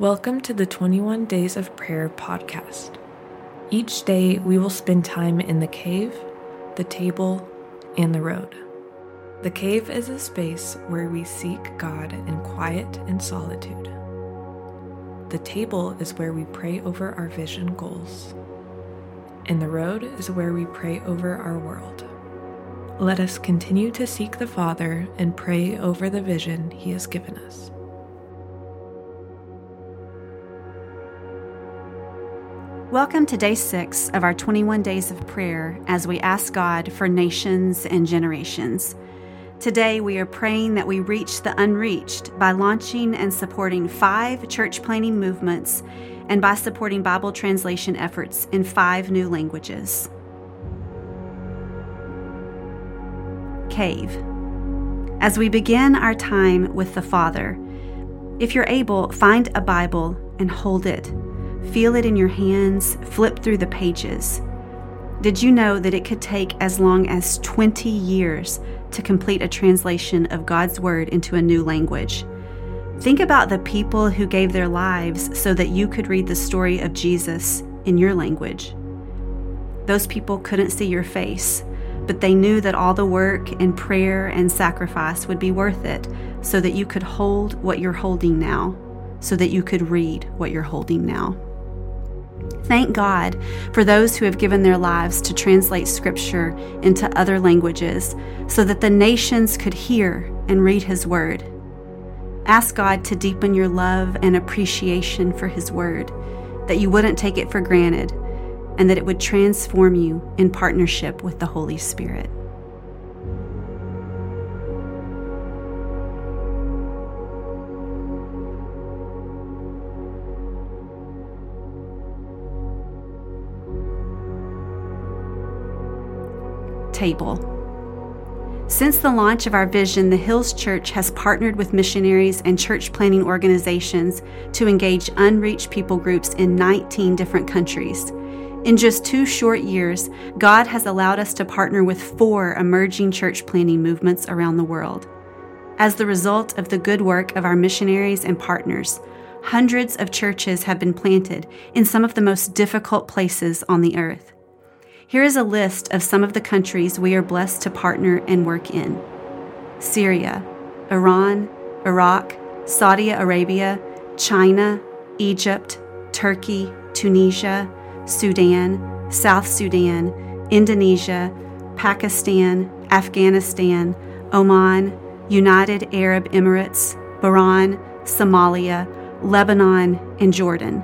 Welcome to the 21 Days of Prayer podcast. Each day we will spend time in the cave, the table, and the road. The cave is a space where we seek God in quiet and solitude. The table is where we pray over our vision goals. And the road is where we pray over our world. Let us continue to seek the Father and pray over the vision He has given us. Welcome to day six of our 21 days of prayer as we ask God for nations and generations. Today, we are praying that we reach the unreached by launching and supporting five church planting movements and by supporting Bible translation efforts in five new languages. Cave. As we begin our time with the Father, if you're able, find a Bible and hold it Feel it in your hands, flip through the pages. Did you know that it could take as long as 20 years to complete a translation of God's Word into a new language? Think about the people who gave their lives so that you could read the story of Jesus in your language. Those people couldn't see your face, but they knew that all the work and prayer and sacrifice would be worth it so that you could hold what you're holding now, so that you could read what you're holding now. Thank God for those who have given their lives to translate Scripture into other languages so that the nations could hear and read His Word. Ask God to deepen your love and appreciation for His Word, that you wouldn't take it for granted, and that it would transform you in partnership with the Holy Spirit. Table. Since the launch of our vision, the Hills Church has partnered with missionaries and church planting organizations to engage unreached people groups in 19 different countries. In just two short years, God has allowed us to partner with four emerging church planting movements around the world. As the result of the good work of our missionaries and partners, hundreds of churches have been planted in some of the most difficult places on the earth. Here is a list of some of the countries we are blessed to partner and work in Syria, Iran, Iraq, Saudi Arabia, China, Egypt, Turkey, Tunisia, Sudan, South Sudan, Indonesia, Pakistan, Afghanistan, Oman, United Arab Emirates, Bahrain, Somalia, Lebanon, and Jordan.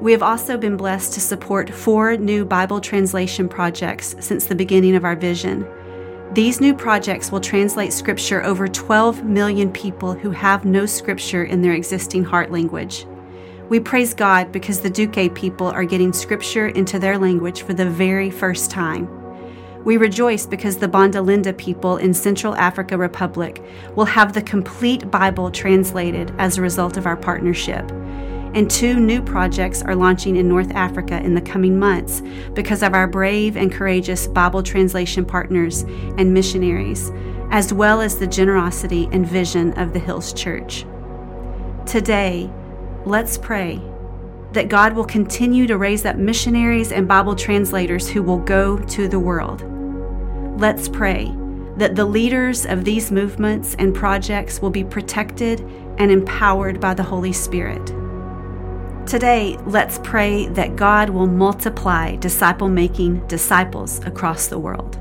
We have also been blessed to support four new Bible translation projects since the beginning of our vision. These new projects will translate Scripture over 12 million people who have no Scripture in their existing heart language. We praise God because the Duque people are getting Scripture into their language for the very first time. We rejoice because the Banda-Linda people in Central Africa Republic will have the complete Bible translated as a result of our partnership and two new projects are launching in North Africa in the coming months because of our brave and courageous Bible translation partners and missionaries, as well as the generosity and vision of the Hills Church. Today, let's pray that God will continue to raise up missionaries and Bible translators who will go to the world. Let's pray that the leaders of these movements and projects will be protected and empowered by the Holy Spirit. Today, let's pray that God will multiply disciple making disciples across the world.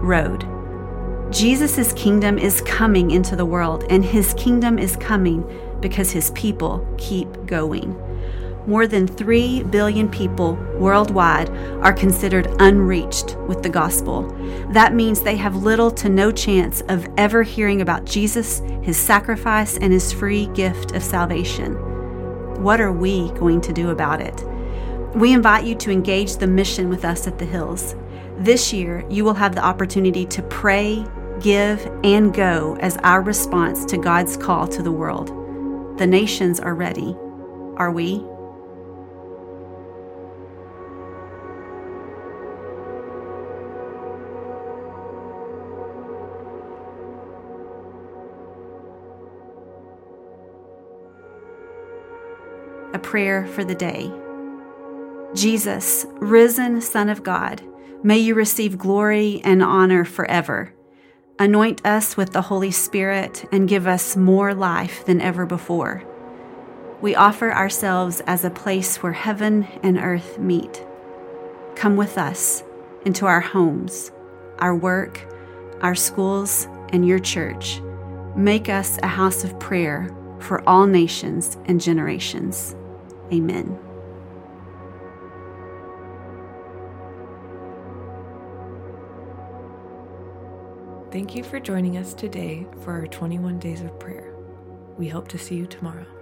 Road. Jesus' kingdom is coming into the world, and his kingdom is coming because his people keep going more than 3 billion people worldwide are considered unreached with the gospel. That means they have little to no chance of ever hearing about Jesus, his sacrifice, and his free gift of salvation. What are we going to do about it? We invite you to engage the mission with us at the Hills. This year, you will have the opportunity to pray, give, and go as our response to God's call to the world. The nations are ready. Are we? A prayer for the day. Jesus, risen Son of God, may you receive glory and honor forever. Anoint us with the Holy Spirit and give us more life than ever before. We offer ourselves as a place where heaven and earth meet. Come with us into our homes, our work, our schools, and your church. Make us a house of prayer for all nations and generations. Amen. Thank you for joining us today for our 21 Days of Prayer. We hope to see you tomorrow.